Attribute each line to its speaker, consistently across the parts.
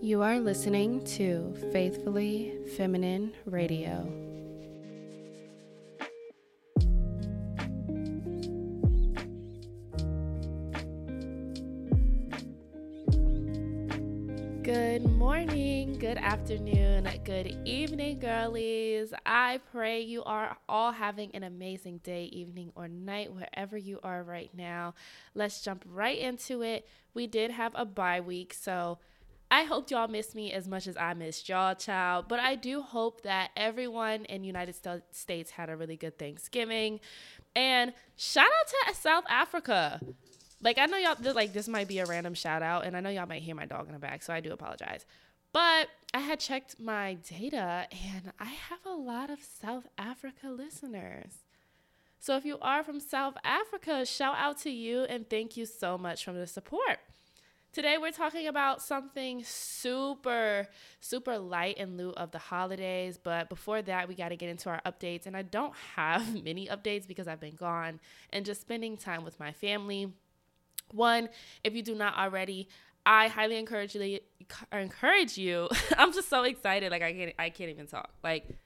Speaker 1: You are listening to Faithfully Feminine Radio. Good morning, good afternoon, good evening, girlies. I pray you are all having an amazing day, evening, or night, wherever you are right now. Let's jump right into it. We did have a bye week, so I hope y'all missed me as much as I missed y'all, child. But I do hope that everyone in United States had a really good Thanksgiving. And shout out to South Africa. Like I know y'all like this might be a random shout out, and I know y'all might hear my dog in the back, so I do apologize. But I had checked my data, and I have a lot of South Africa listeners. So if you are from South Africa, shout out to you and thank you so much for the support. Today, we're talking about something super, super light in lieu of the holidays. But before that, we got to get into our updates. And I don't have many updates because I've been gone and just spending time with my family. One, if you do not already, I highly encourage you. Encourage you. I'm just so excited. Like I can't. I can't even talk. Like,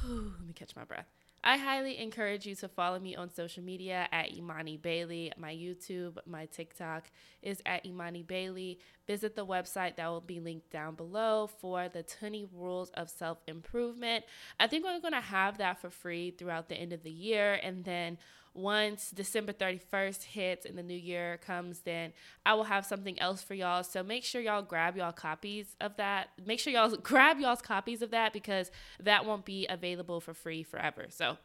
Speaker 1: whew, let me catch my breath. I highly encourage you to follow me on social media at Imani Bailey. My YouTube, my TikTok is at Imani Bailey. Visit the website that will be linked down below for the 20 rules of self improvement. I think we're going to have that for free throughout the end of the year. And then once December 31st hits and the new year comes, then I will have something else for y'all. So make sure y'all grab y'all copies of that. Make sure y'all grab y'all's copies of that because that won't be available for free forever. So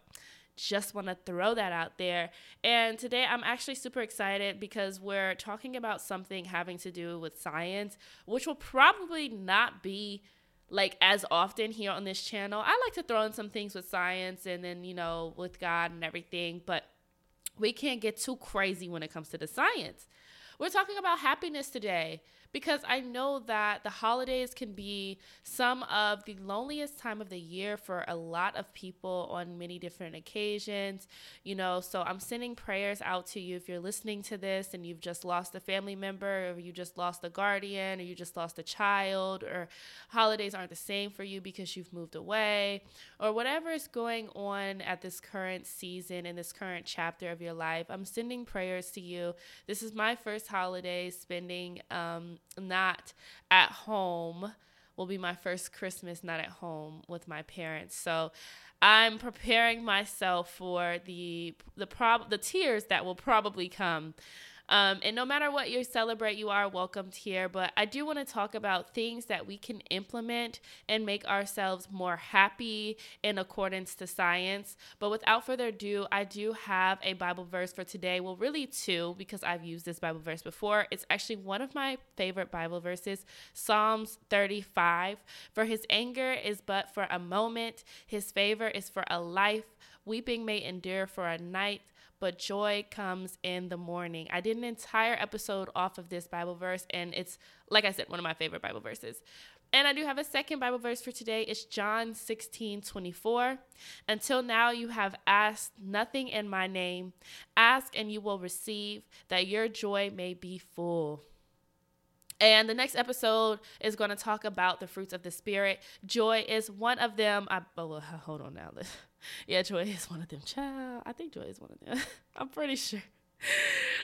Speaker 1: just want to throw that out there. And today I'm actually super excited because we're talking about something having to do with science, which will probably not be like as often here on this channel. I like to throw in some things with science and then, you know, with God and everything, but we can't get too crazy when it comes to the science. We're talking about happiness today because I know that the holidays can be some of the loneliest time of the year for a lot of people on many different occasions. You know, so I'm sending prayers out to you if you're listening to this and you've just lost a family member, or you just lost a guardian, or you just lost a child, or holidays aren't the same for you because you've moved away, or whatever is going on at this current season in this current chapter of your life. I'm sending prayers to you. This is my first holiday spending um, not at home will be my first Christmas not at home with my parents. So I'm preparing myself for the the prob the tears that will probably come um, and no matter what you celebrate, you are welcomed here. But I do want to talk about things that we can implement and make ourselves more happy in accordance to science. But without further ado, I do have a Bible verse for today. Well, really two, because I've used this Bible verse before. It's actually one of my favorite Bible verses Psalms 35. For his anger is but for a moment, his favor is for a life. Weeping may endure for a night but joy comes in the morning. I did an entire episode off of this Bible verse, and it's, like I said, one of my favorite Bible verses. And I do have a second Bible verse for today. It's John 16 24. Until now, you have asked nothing in my name. Ask and you will receive, that your joy may be full. And the next episode is going to talk about the fruits of the Spirit. Joy is one of them. I, oh, well, hold on now. yeah, Joy is one of them. Child, I think Joy is one of them. I'm pretty sure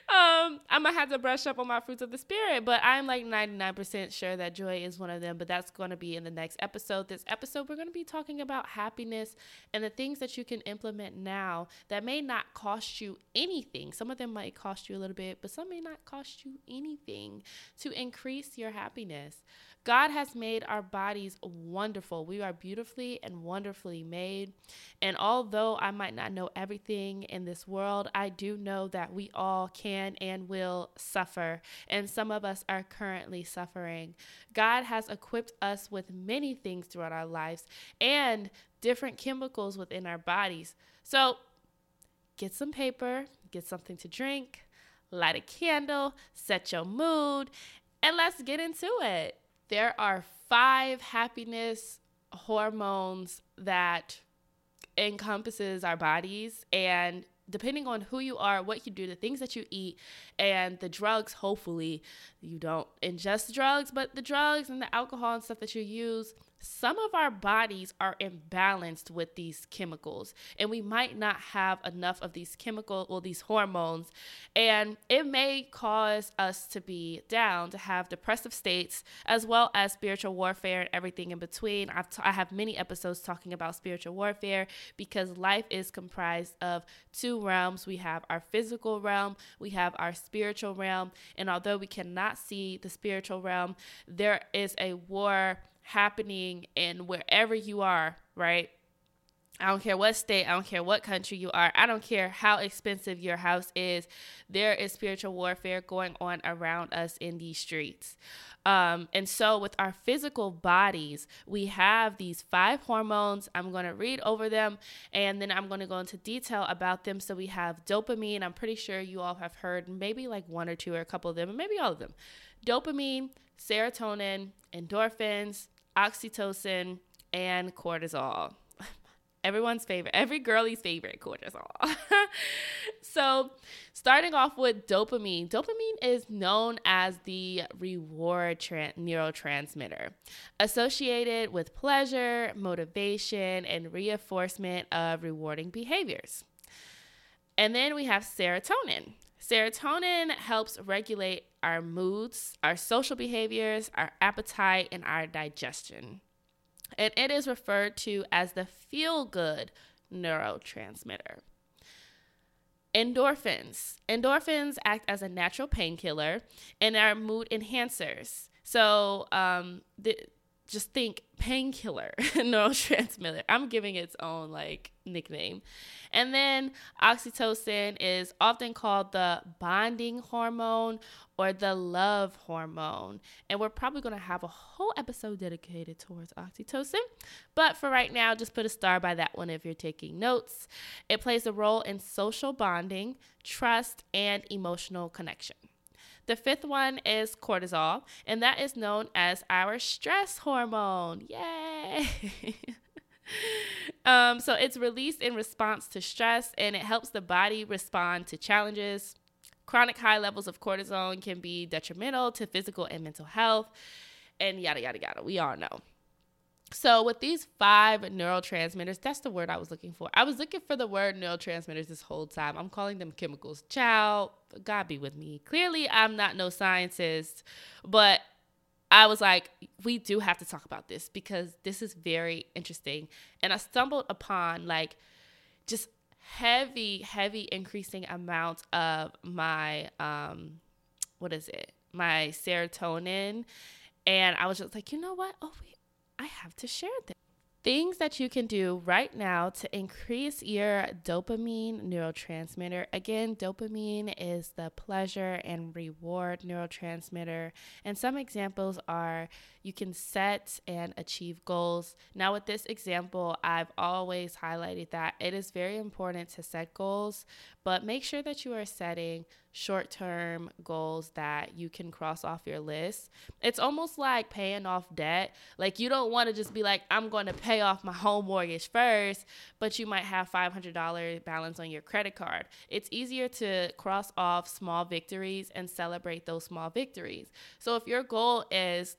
Speaker 1: um, I'm gonna have to brush up on my fruits of the spirit, but I'm like 99% sure that joy is one of them. But that's gonna be in the next episode. This episode, we're gonna be talking about happiness and the things that you can implement now that may not cost you anything. Some of them might cost you a little bit, but some may not cost you anything to increase your happiness. God has made our bodies wonderful. We are beautifully and wonderfully made. And although I might not know everything in this world, I do know that we all can and will suffer. And some of us are currently suffering. God has equipped us with many things throughout our lives and different chemicals within our bodies. So get some paper, get something to drink, light a candle, set your mood, and let's get into it there are five happiness hormones that encompasses our bodies and depending on who you are what you do the things that you eat and the drugs, hopefully, you don't ingest drugs, but the drugs and the alcohol and stuff that you use some of our bodies are imbalanced with these chemicals and we might not have enough of these chemical or these hormones and it may cause us to be down to have depressive states as well as spiritual warfare and everything in between. I've t- i have many episodes talking about spiritual warfare because life is comprised of two realms. We have our physical realm we have our spiritual realm and although we cannot see the spiritual realm there is a war happening in wherever you are, right? I don't care what state, I don't care what country you are, I don't care how expensive your house is. There is spiritual warfare going on around us in these streets. Um, and so, with our physical bodies, we have these five hormones. I'm going to read over them and then I'm going to go into detail about them. So, we have dopamine. I'm pretty sure you all have heard maybe like one or two or a couple of them, maybe all of them. Dopamine, serotonin, endorphins, oxytocin, and cortisol. Everyone's favorite, every girlie's favorite, cortisol. so, starting off with dopamine, dopamine is known as the reward tra- neurotransmitter, associated with pleasure, motivation, and reinforcement of rewarding behaviors. And then we have serotonin. Serotonin helps regulate our moods, our social behaviors, our appetite, and our digestion. And it is referred to as the feel good neurotransmitter. Endorphins. Endorphins act as a natural painkiller and are mood enhancers. So, um, the, just think painkiller neurotransmitter. I'm giving its own like nickname. And then oxytocin is often called the bonding hormone or the love hormone. And we're probably going to have a whole episode dedicated towards oxytocin. But for right now, just put a star by that one if you're taking notes. It plays a role in social bonding, trust, and emotional connection. The fifth one is cortisol, and that is known as our stress hormone. Yay! um, so it's released in response to stress and it helps the body respond to challenges. Chronic high levels of cortisol can be detrimental to physical and mental health, and yada, yada, yada. We all know. So, with these five neurotransmitters, that's the word I was looking for. I was looking for the word neurotransmitters this whole time. I'm calling them chemicals. Child, God be with me. Clearly, I'm not no scientist, but I was like, we do have to talk about this because this is very interesting. And I stumbled upon like just heavy, heavy increasing amounts of my, um, what is it? My serotonin. And I was just like, you know what? Oh, wait I have to share this. Things that you can do right now to increase your dopamine neurotransmitter. Again, dopamine is the pleasure and reward neurotransmitter. And some examples are you can set and achieve goals. Now, with this example, I've always highlighted that it is very important to set goals, but make sure that you are setting short term goals that you can cross off your list. It's almost like paying off debt. Like, you don't want to just be like, I'm going to pay off my home mortgage first, but you might have $500 balance on your credit card. It's easier to cross off small victories and celebrate those small victories. So, if your goal is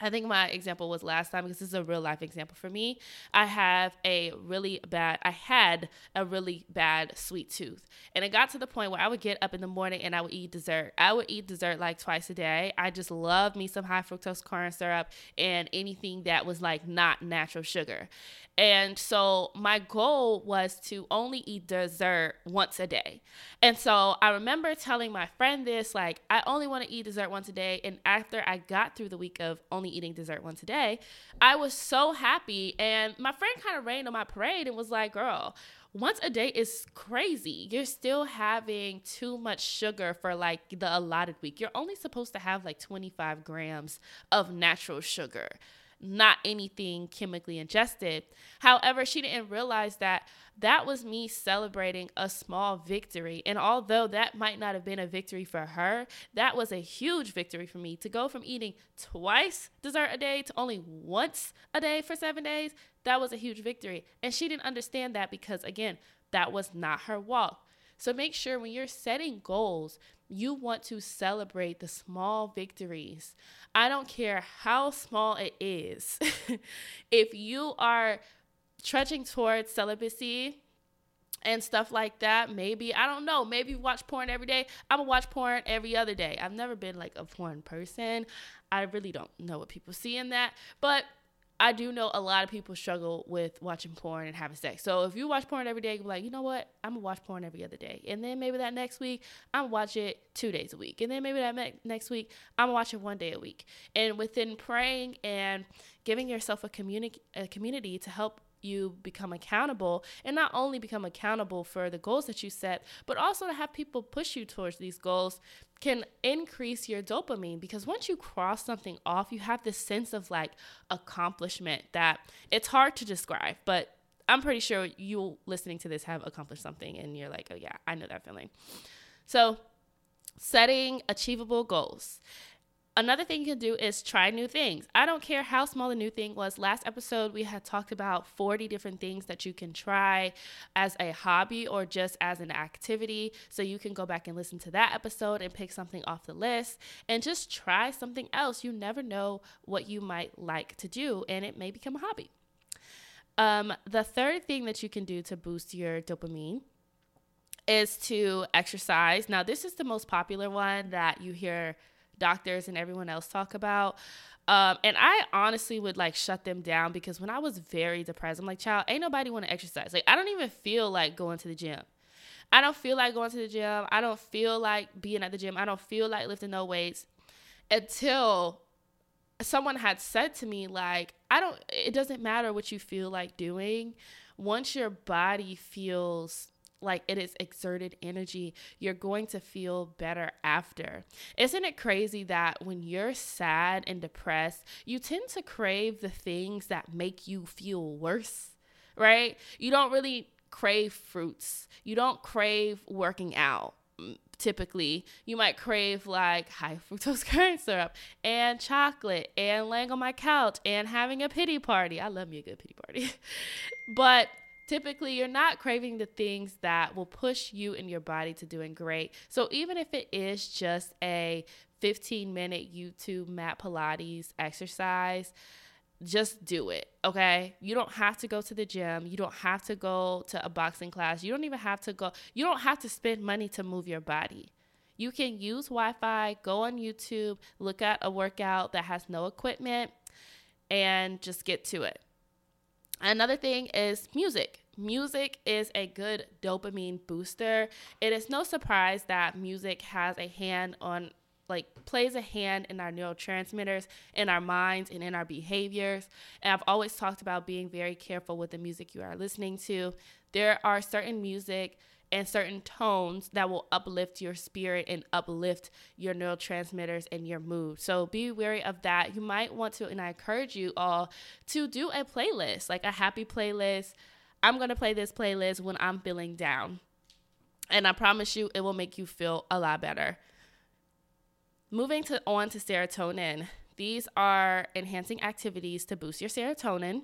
Speaker 1: I think my example was last time because this is a real life example for me. I have a really bad, I had a really bad sweet tooth. And it got to the point where I would get up in the morning and I would eat dessert. I would eat dessert like twice a day. I just love me some high fructose corn syrup and anything that was like not natural sugar. And so my goal was to only eat dessert once a day. And so I remember telling my friend this like, I only want to eat dessert once a day. And after I got through the week of only eating dessert once a day, I was so happy. And my friend kind of rained on my parade and was like, girl, once a day is crazy. You're still having too much sugar for like the allotted week. You're only supposed to have like 25 grams of natural sugar not anything chemically ingested. However, she didn't realize that that was me celebrating a small victory. And although that might not have been a victory for her, that was a huge victory for me to go from eating twice dessert a day to only once a day for seven days. That was a huge victory. And she didn't understand that because, again, that was not her walk. So make sure when you're setting goals, you want to celebrate the small victories. I don't care how small it is. if you are trudging towards celibacy, and stuff like that. Maybe, I don't know, maybe watch porn every day. I'm gonna watch porn every other day. I've never been like a porn person. I really don't know what people see in that. But I do know a lot of people struggle with watching porn and having sex. So if you watch porn every day, you're like, you know what? I'm gonna watch porn every other day, and then maybe that next week I'm gonna watch it two days a week, and then maybe that me- next week I'm gonna watch it one day a week. And within praying and giving yourself a community, a community to help you become accountable and not only become accountable for the goals that you set, but also to have people push you towards these goals can increase your dopamine because once you cross something off, you have this sense of like accomplishment that it's hard to describe, but I'm pretty sure you listening to this have accomplished something and you're like, oh yeah, I know that feeling. So, setting achievable goals. Another thing you can do is try new things. I don't care how small the new thing was. Last episode, we had talked about 40 different things that you can try as a hobby or just as an activity. So you can go back and listen to that episode and pick something off the list and just try something else. You never know what you might like to do, and it may become a hobby. Um, the third thing that you can do to boost your dopamine is to exercise. Now, this is the most popular one that you hear doctors and everyone else talk about. Um, and I honestly would like shut them down because when I was very depressed, I'm like, child, ain't nobody want to exercise. Like, I don't even feel like going to the gym. I don't feel like going to the gym. I don't feel like being at the gym. I don't feel like lifting no weights until someone had said to me, like, I don't, it doesn't matter what you feel like doing. Once your body feels like it is exerted energy, you're going to feel better after. Isn't it crazy that when you're sad and depressed, you tend to crave the things that make you feel worse, right? You don't really crave fruits, you don't crave working out mm, typically you might crave like high fructose corn syrup and chocolate and laying on my couch and having a pity party. I love me a good pity party. but typically you're not craving the things that will push you and your body to doing great. So even if it is just a 15 minute YouTube mat Pilates exercise, just do it, okay? You don't have to go to the gym. You don't have to go to a boxing class. You don't even have to go, you don't have to spend money to move your body. You can use Wi Fi, go on YouTube, look at a workout that has no equipment, and just get to it. Another thing is music. Music is a good dopamine booster. It is no surprise that music has a hand on like plays a hand in our neurotransmitters in our minds and in our behaviors and i've always talked about being very careful with the music you are listening to there are certain music and certain tones that will uplift your spirit and uplift your neurotransmitters and your mood. So be wary of that. You might want to, and I encourage you all to do a playlist, like a happy playlist. I'm going to play this playlist when I'm feeling down. And I promise you, it will make you feel a lot better. Moving to on to serotonin. These are enhancing activities to boost your serotonin.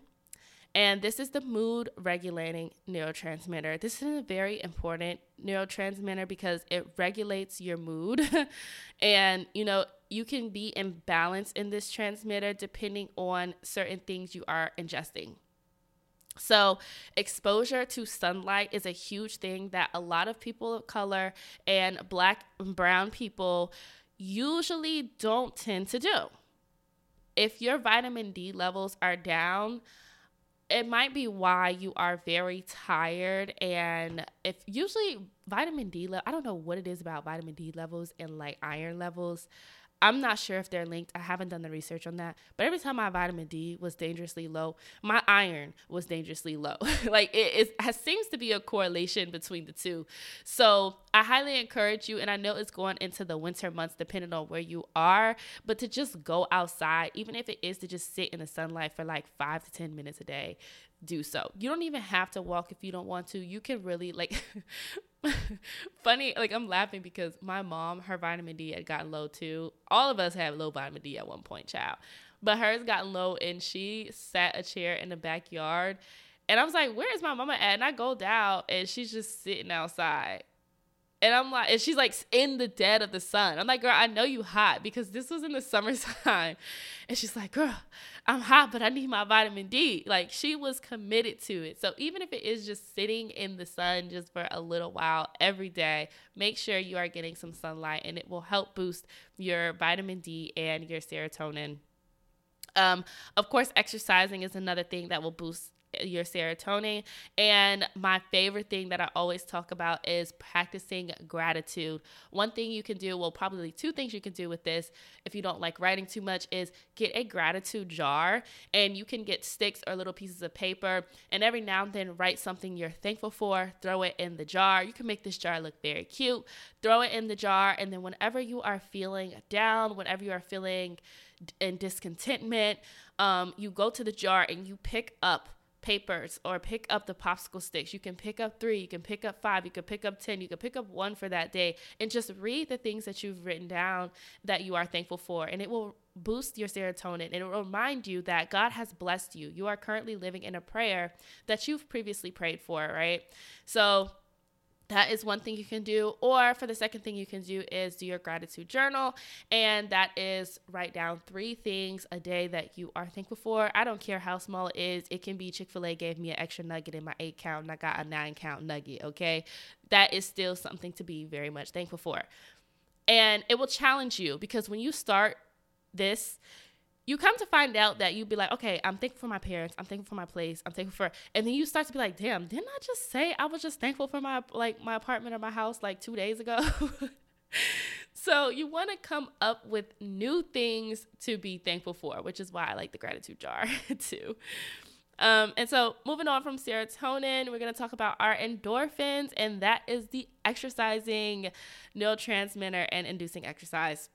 Speaker 1: And this is the mood regulating neurotransmitter. This is a very important neurotransmitter because it regulates your mood. and, you know, you can be in balance in this transmitter depending on certain things you are ingesting. So, exposure to sunlight is a huge thing that a lot of people of color and black and brown people usually don't tend to do. If your vitamin D levels are down, it might be why you are very tired and if usually vitamin D level I don't know what it is about vitamin D levels and like iron levels I'm not sure if they're linked. I haven't done the research on that. But every time my vitamin D was dangerously low, my iron was dangerously low. like it, it seems to be a correlation between the two. So I highly encourage you, and I know it's going into the winter months depending on where you are, but to just go outside, even if it is to just sit in the sunlight for like five to 10 minutes a day, do so. You don't even have to walk if you don't want to. You can really like funny like I'm laughing because my mom her vitamin D had gotten low too. All of us have low vitamin D at one point, child. But hers got low and she sat a chair in the backyard and I was like, "Where is my mama at?" And I go down and she's just sitting outside. And I'm like, and she's like in the dead of the sun. I'm like, girl, I know you hot because this was in the summertime. And she's like, girl, I'm hot, but I need my vitamin D. Like she was committed to it. So even if it is just sitting in the sun just for a little while every day, make sure you are getting some sunlight and it will help boost your vitamin D and your serotonin. Um, of course, exercising is another thing that will boost your serotonin. And my favorite thing that I always talk about is practicing gratitude. One thing you can do, well, probably two things you can do with this if you don't like writing too much, is get a gratitude jar and you can get sticks or little pieces of paper. And every now and then, write something you're thankful for, throw it in the jar. You can make this jar look very cute. Throw it in the jar. And then, whenever you are feeling down, whenever you are feeling in discontentment, um, you go to the jar and you pick up papers or pick up the popsicle sticks. You can pick up three, you can pick up five, you can pick up 10, you can pick up one for that day, and just read the things that you've written down that you are thankful for. And it will boost your serotonin and it will remind you that God has blessed you. You are currently living in a prayer that you've previously prayed for, right? So, that is one thing you can do. Or for the second thing you can do is do your gratitude journal. And that is write down three things a day that you are thankful for. I don't care how small it is. It can be Chick fil A gave me an extra nugget in my eight count and I got a nine count nugget. Okay. That is still something to be very much thankful for. And it will challenge you because when you start this, you come to find out that you'd be like, okay, I'm thankful for my parents, I'm thankful for my place, I'm thankful for, and then you start to be like, damn, didn't I just say I was just thankful for my like my apartment or my house like two days ago? so you want to come up with new things to be thankful for, which is why I like the gratitude jar too. Um, and so moving on from serotonin, we're going to talk about our endorphins, and that is the exercising neurotransmitter and inducing exercise.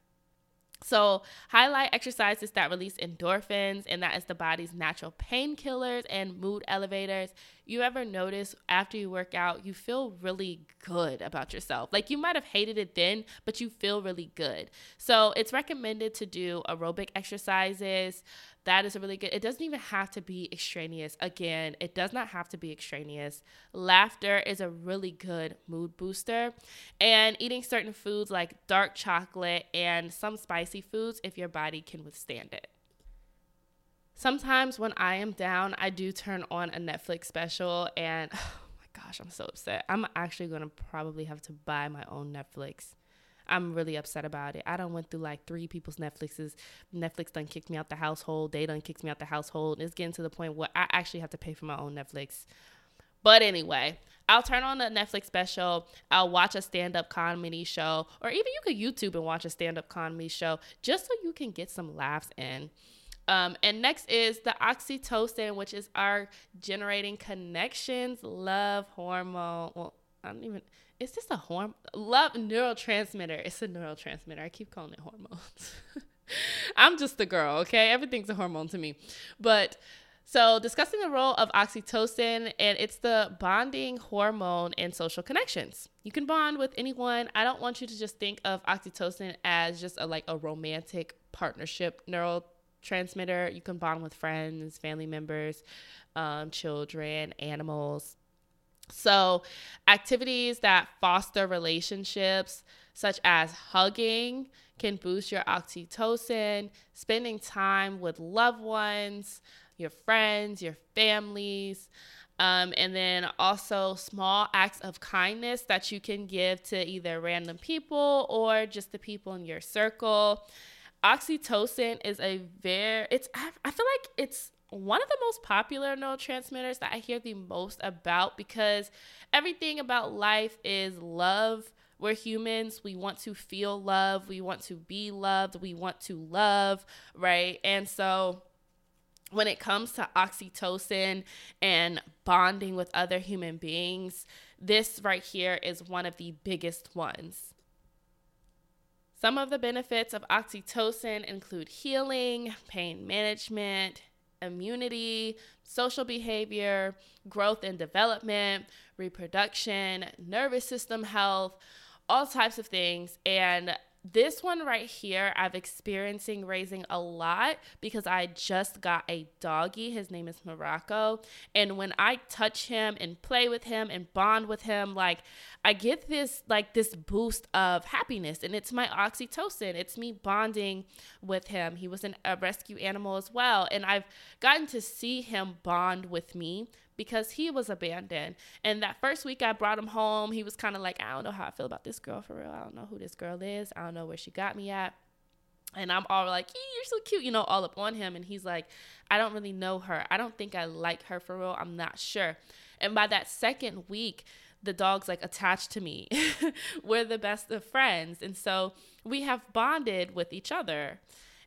Speaker 1: So, highlight exercises that release endorphins, and that is the body's natural painkillers and mood elevators. You ever notice after you work out, you feel really good about yourself? Like you might have hated it then, but you feel really good. So, it's recommended to do aerobic exercises, that is a really good. It doesn't even have to be extraneous. Again, it does not have to be extraneous. Laughter is a really good mood booster. And eating certain foods like dark chocolate and some spicy foods if your body can withstand it. Sometimes when I am down, I do turn on a Netflix special and oh my gosh, I'm so upset. I'm actually going to probably have to buy my own Netflix I'm really upset about it. I don't went through like three people's Netflixes. Netflix done kicked me out the household. They done kicked me out the household. It's getting to the point where I actually have to pay for my own Netflix. But anyway, I'll turn on a Netflix special. I'll watch a stand up comedy show, or even you could YouTube and watch a stand up comedy show just so you can get some laughs in. Um, and next is the oxytocin, which is our generating connections, love hormone. Well, I don't even is this a hormone? Love neurotransmitter. It's a neurotransmitter. I keep calling it hormones. I'm just a girl, okay? Everything's a hormone to me. But so, discussing the role of oxytocin, and it's the bonding hormone in social connections. You can bond with anyone. I don't want you to just think of oxytocin as just a like a romantic partnership neurotransmitter. You can bond with friends, family members, um, children, animals. So, activities that foster relationships, such as hugging, can boost your oxytocin, spending time with loved ones, your friends, your families. Um, and then also small acts of kindness that you can give to either random people or just the people in your circle. Oxytocin is a very, it's, I feel like it's one of the most popular neurotransmitters that I hear the most about because everything about life is love. We're humans. We want to feel love. We want to be loved. We want to love, right? And so when it comes to oxytocin and bonding with other human beings, this right here is one of the biggest ones. Some of the benefits of oxytocin include healing, pain management, immunity, social behavior, growth and development, reproduction, nervous system health, all types of things. And this one right here, I've experiencing raising a lot because I just got a doggy. His name is Morocco. And when I touch him and play with him and bond with him, like I get this like this boost of happiness and it's my oxytocin. It's me bonding with him. He was an, a rescue animal as well. And I've gotten to see him bond with me because he was abandoned. And that first week I brought him home, he was kind of like, I don't know how I feel about this girl for real. I don't know who this girl is. I don't know where she got me at. And I'm all like, you're so cute, you know, all up on him. And he's like, I don't really know her. I don't think I like her for real. I'm not sure. And by that second week, the dog's like attached to me. We're the best of friends. And so we have bonded with each other.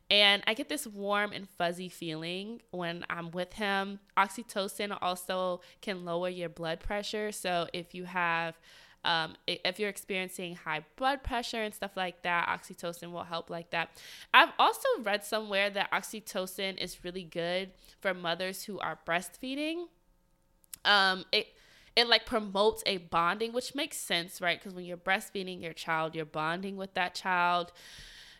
Speaker 1: And I get this warm and fuzzy feeling when I'm with him. Oxytocin also can lower your blood pressure. So if you have, um, if you're experiencing high blood pressure and stuff like that, oxytocin will help like that. I've also read somewhere that oxytocin is really good for mothers who are breastfeeding. Um, it it like promotes a bonding, which makes sense, right? Because when you're breastfeeding your child, you're bonding with that child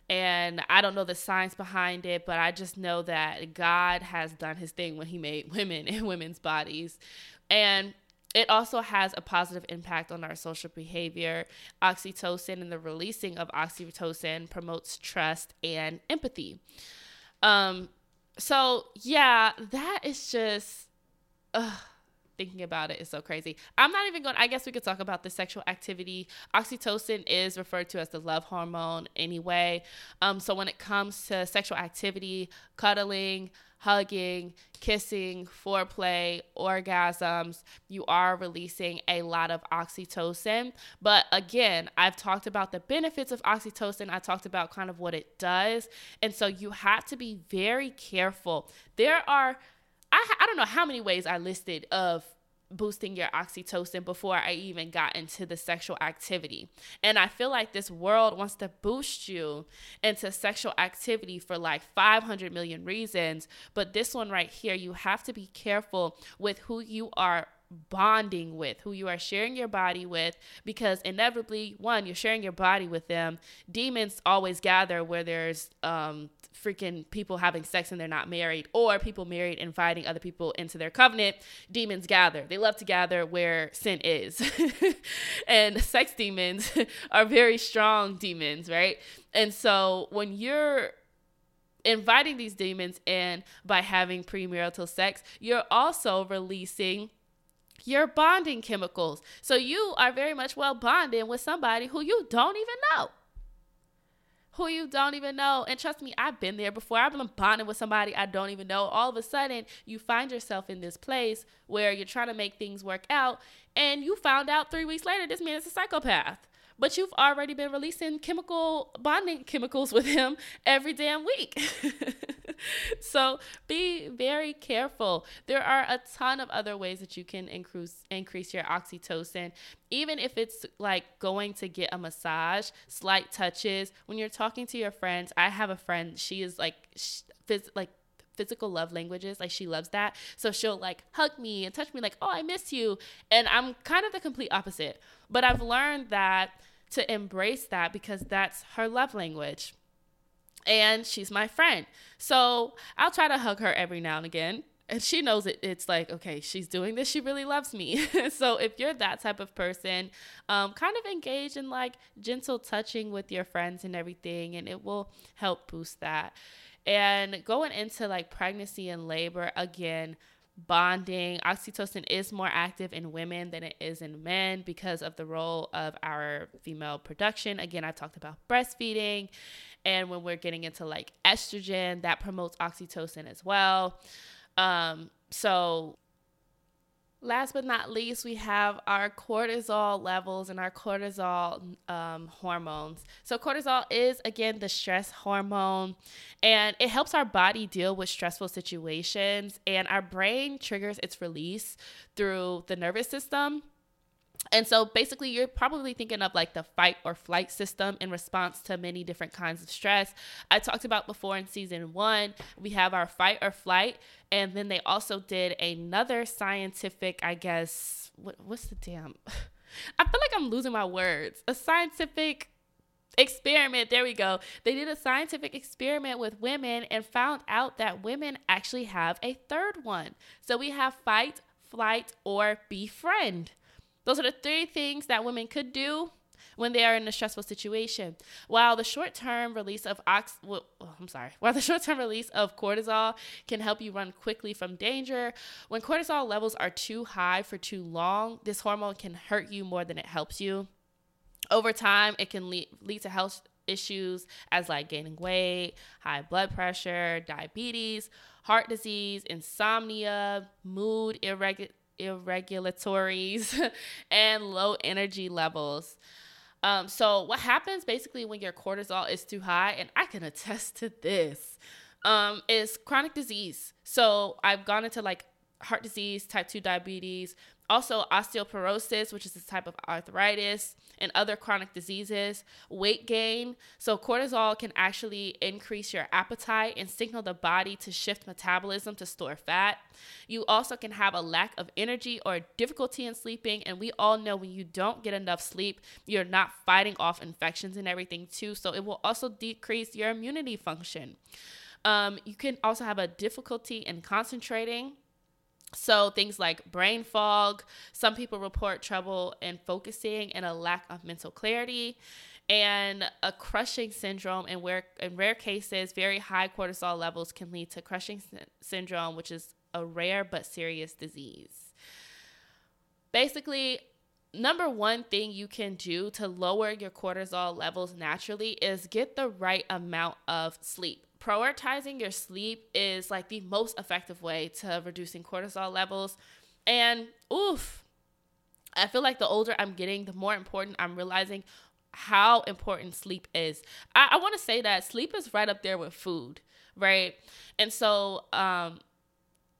Speaker 1: and I don't know the science behind it, but I just know that God has done his thing when he made women and women's bodies. And it also has a positive impact on our social behavior. Oxytocin and the releasing of oxytocin promotes trust and empathy. Um, so yeah, that is just. Uh, thinking about it is so crazy. I'm not even going, I guess we could talk about the sexual activity. Oxytocin is referred to as the love hormone anyway. Um, so when it comes to sexual activity, cuddling, hugging, kissing, foreplay, orgasms, you are releasing a lot of oxytocin. But again, I've talked about the benefits of oxytocin, I talked about kind of what it does. And so you have to be very careful. There are I, I don't know how many ways I listed of boosting your oxytocin before I even got into the sexual activity. And I feel like this world wants to boost you into sexual activity for like 500 million reasons. But this one right here, you have to be careful with who you are bonding with, who you are sharing your body with, because inevitably, one, you're sharing your body with them. Demons always gather where there's um, freaking people having sex and they're not married, or people married inviting other people into their covenant. Demons gather. They love to gather where sin is. and sex demons are very strong demons, right? And so when you're inviting these demons in by having premarital sex, you're also releasing your bonding chemicals. So you are very much well bonding with somebody who you don't even know. Who you don't even know. And trust me, I've been there before. I've been bonding with somebody I don't even know. All of a sudden, you find yourself in this place where you're trying to make things work out, and you found out three weeks later this man is a psychopath but you've already been releasing chemical bonding chemicals with him every damn week. so be very careful. There are a ton of other ways that you can increase increase your oxytocin, even if it's like going to get a massage, slight touches. When you're talking to your friends, I have a friend. She is like, phys- like physical love languages. Like she loves that. So she'll like hug me and touch me like, "Oh, I miss you." And I'm kind of the complete opposite. But I've learned that to embrace that because that's her love language. And she's my friend. So I'll try to hug her every now and again. And she knows it, it's like, okay, she's doing this. She really loves me. so if you're that type of person, um, kind of engage in like gentle touching with your friends and everything, and it will help boost that. And going into like pregnancy and labor, again, bonding. Oxytocin is more active in women than it is in men because of the role of our female production. Again, I've talked about breastfeeding. And when we're getting into like estrogen, that promotes oxytocin as well. Um, so Last but not least, we have our cortisol levels and our cortisol um, hormones. So, cortisol is again the stress hormone, and it helps our body deal with stressful situations, and our brain triggers its release through the nervous system. And so basically, you're probably thinking of like the fight or flight system in response to many different kinds of stress. I talked about before in season one, we have our fight or flight. And then they also did another scientific, I guess, what, what's the damn? I feel like I'm losing my words. A scientific experiment. There we go. They did a scientific experiment with women and found out that women actually have a third one. So we have fight, flight, or befriend. Those are the three things that women could do when they are in a stressful situation. While the short-term release of ox, well, oh, I'm sorry, while the short-term release of cortisol can help you run quickly from danger, when cortisol levels are too high for too long, this hormone can hurt you more than it helps you. Over time, it can lead, lead to health issues as like gaining weight, high blood pressure, diabetes, heart disease, insomnia, mood irregu- irregulatories, and low energy levels. Um, so what happens basically when your cortisol is too high, and I can attest to this, um, is chronic disease. So I've gone into like heart disease, type 2 diabetes, also, osteoporosis, which is a type of arthritis, and other chronic diseases, weight gain. So, cortisol can actually increase your appetite and signal the body to shift metabolism to store fat. You also can have a lack of energy or difficulty in sleeping. And we all know when you don't get enough sleep, you're not fighting off infections and everything, too. So, it will also decrease your immunity function. Um, you can also have a difficulty in concentrating so, things like brain fog, some people report trouble in focusing and a lack of mental clarity, and a Cushing syndrome. And where, in rare cases, very high cortisol levels can lead to Cushing syndrome, which is a rare but serious disease. Basically, number one thing you can do to lower your cortisol levels naturally is get the right amount of sleep prioritizing your sleep is like the most effective way to reducing cortisol levels. And oof, I feel like the older I'm getting, the more important I'm realizing how important sleep is. I, I want to say that sleep is right up there with food, right? And so um,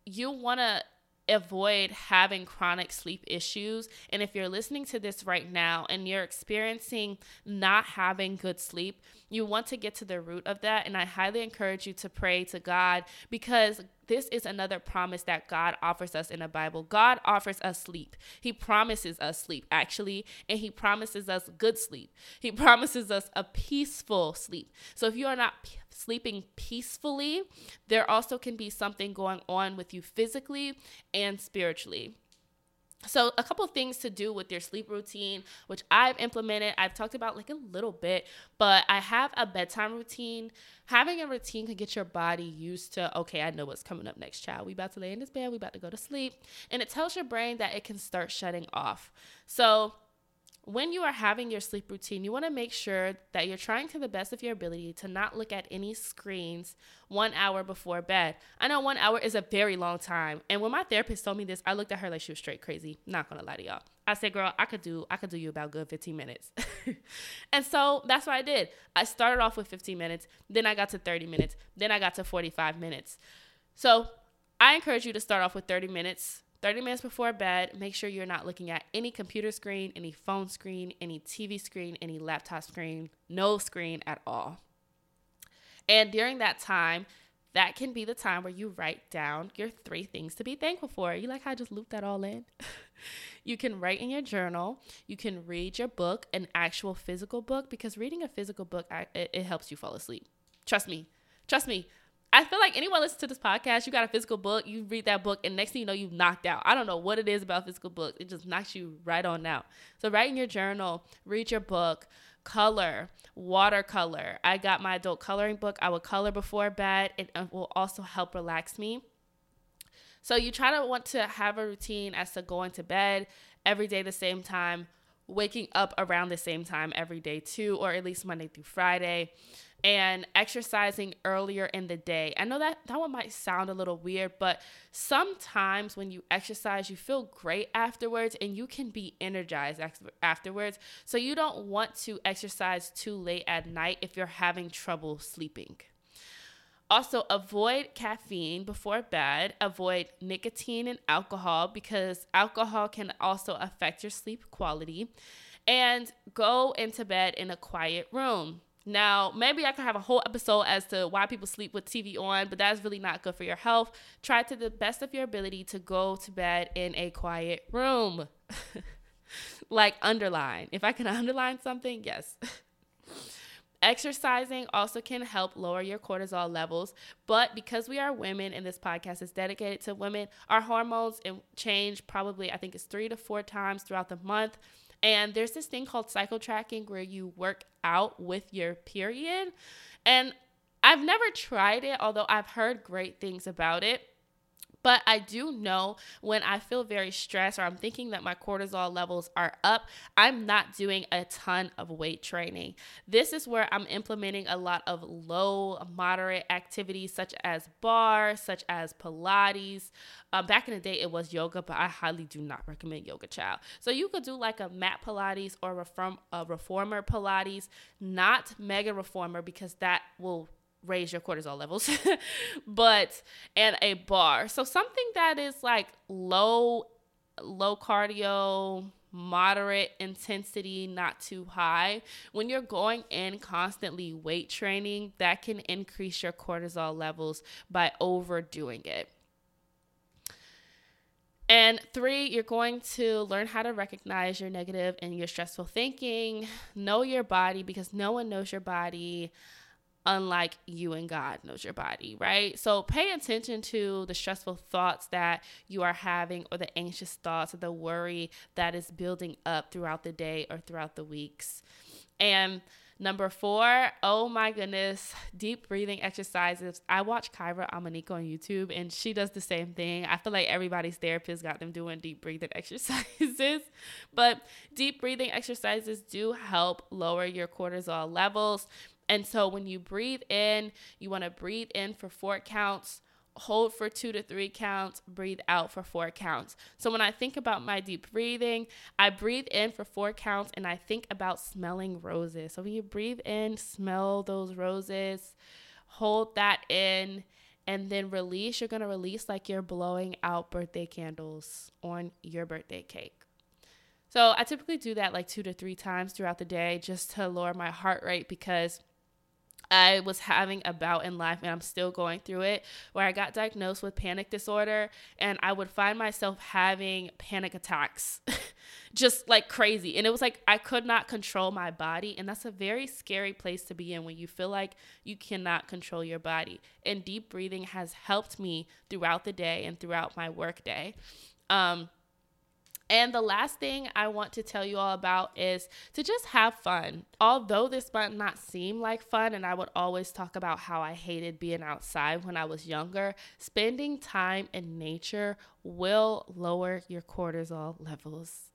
Speaker 1: you want to avoid having chronic sleep issues. And if you're listening to this right now and you're experiencing not having good sleep, you want to get to the root of that. And I highly encourage you to pray to God because this is another promise that God offers us in the Bible. God offers us sleep. He promises us sleep, actually, and He promises us good sleep. He promises us a peaceful sleep. So if you are not p- sleeping peacefully, there also can be something going on with you physically and spiritually. So, a couple things to do with your sleep routine, which I've implemented, I've talked about like a little bit, but I have a bedtime routine. Having a routine can get your body used to, okay, I know what's coming up next, child. We about to lay in this bed, we about to go to sleep. And it tells your brain that it can start shutting off. So, when you are having your sleep routine, you want to make sure that you're trying to the best of your ability to not look at any screens one hour before bed. I know one hour is a very long time. And when my therapist told me this, I looked at her like she was straight crazy. Not gonna lie to y'all. I said, girl, I could do I could do you about good 15 minutes. and so that's what I did. I started off with 15 minutes, then I got to 30 minutes, then I got to 45 minutes. So I encourage you to start off with 30 minutes 30 minutes before bed, make sure you're not looking at any computer screen, any phone screen, any TV screen, any laptop screen, no screen at all. And during that time, that can be the time where you write down your three things to be thankful for. You like how I just looped that all in? you can write in your journal. You can read your book, an actual physical book, because reading a physical book, it, it helps you fall asleep. Trust me. Trust me. I feel like anyone listen to this podcast, you got a physical book, you read that book, and next thing you know, you've knocked out. I don't know what it is about physical books. It just knocks you right on out. So write in your journal, read your book, color, watercolor. I got my adult coloring book. I would color before bed. It uh, will also help relax me. So you try to want to have a routine as to going to bed every day the same time, waking up around the same time every day too, or at least Monday through Friday and exercising earlier in the day. I know that that one might sound a little weird, but sometimes when you exercise, you feel great afterwards and you can be energized afterwards. So you don't want to exercise too late at night if you're having trouble sleeping. Also, avoid caffeine before bed. Avoid nicotine and alcohol because alcohol can also affect your sleep quality. And go into bed in a quiet room. Now, maybe I could have a whole episode as to why people sleep with TV on, but that's really not good for your health. Try to the best of your ability to go to bed in a quiet room. like underline. If I can underline something, yes. Exercising also can help lower your cortisol levels, but because we are women and this podcast is dedicated to women, our hormones change probably, I think it's three to four times throughout the month. And there's this thing called cycle tracking where you work out with your period. And I've never tried it, although I've heard great things about it. But I do know when I feel very stressed or I'm thinking that my cortisol levels are up, I'm not doing a ton of weight training. This is where I'm implementing a lot of low, moderate activities such as barre, such as Pilates. Um, back in the day, it was yoga, but I highly do not recommend yoga, child. So you could do like a mat Pilates or reform, a reformer Pilates, not mega reformer, because that will raise your cortisol levels, but and a barre. So something that is like low low cardio, moderate intensity, not too high. When you're going in constantly weight training, that can increase your cortisol levels by overdoing it. And three, you're going to learn how to recognize your negative and your stressful thinking. Know your body because no one knows your body unlike you and God knows your body, right? So pay attention to the stressful thoughts that you are having or the anxious thoughts or the worry that is building up throughout the day or throughout the weeks. And Number four, oh my goodness, deep breathing exercises. I watch Kyra Amaniko on YouTube and she does the same thing. I feel like everybody's therapist got them doing deep breathing exercises. but deep breathing exercises do help lower your cortisol levels. And so when you breathe in, you want to breathe in for four counts, hold for two to three counts, breathe out for four counts. So when I think about my deep breathing, I breathe in for four counts and I think about smelling roses. So when you breathe in, smell those roses, hold that in. And then release, you're gonna release like you're blowing out birthday candles on your birthday cake. So I typically do that like two to three times throughout the day just to lower my heart rate because I was having a bout in life and I'm still going through it where I got diagnosed with panic disorder and I would find myself having panic attacks just like crazy. And it was like I could not control my body. And that's a very scary place to be in when you feel like you cannot control your body. And deep breathing has helped me throughout the day and throughout my work day. Um, and the last thing I want to tell you all about is to just have fun. Although this might not seem like fun, and I would always talk about how I hated being outside when I was younger, spending time in nature will lower your cortisol levels.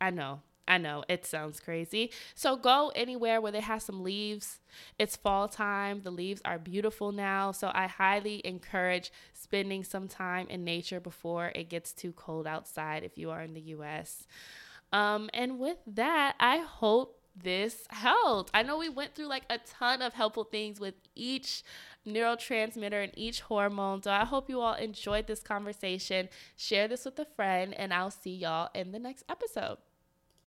Speaker 1: I know, I know it sounds crazy. So go anywhere where they have some leaves. It's fall time. The leaves are beautiful now. So I highly encourage spending some time in nature before it gets too cold outside if you are in the US. Um, and with that, I hope this helped. I know we went through like a ton of helpful things with each neurotransmitter and each hormone. So I hope you all enjoyed this conversation. Share this with a friend, and I'll see y'all in the next episode.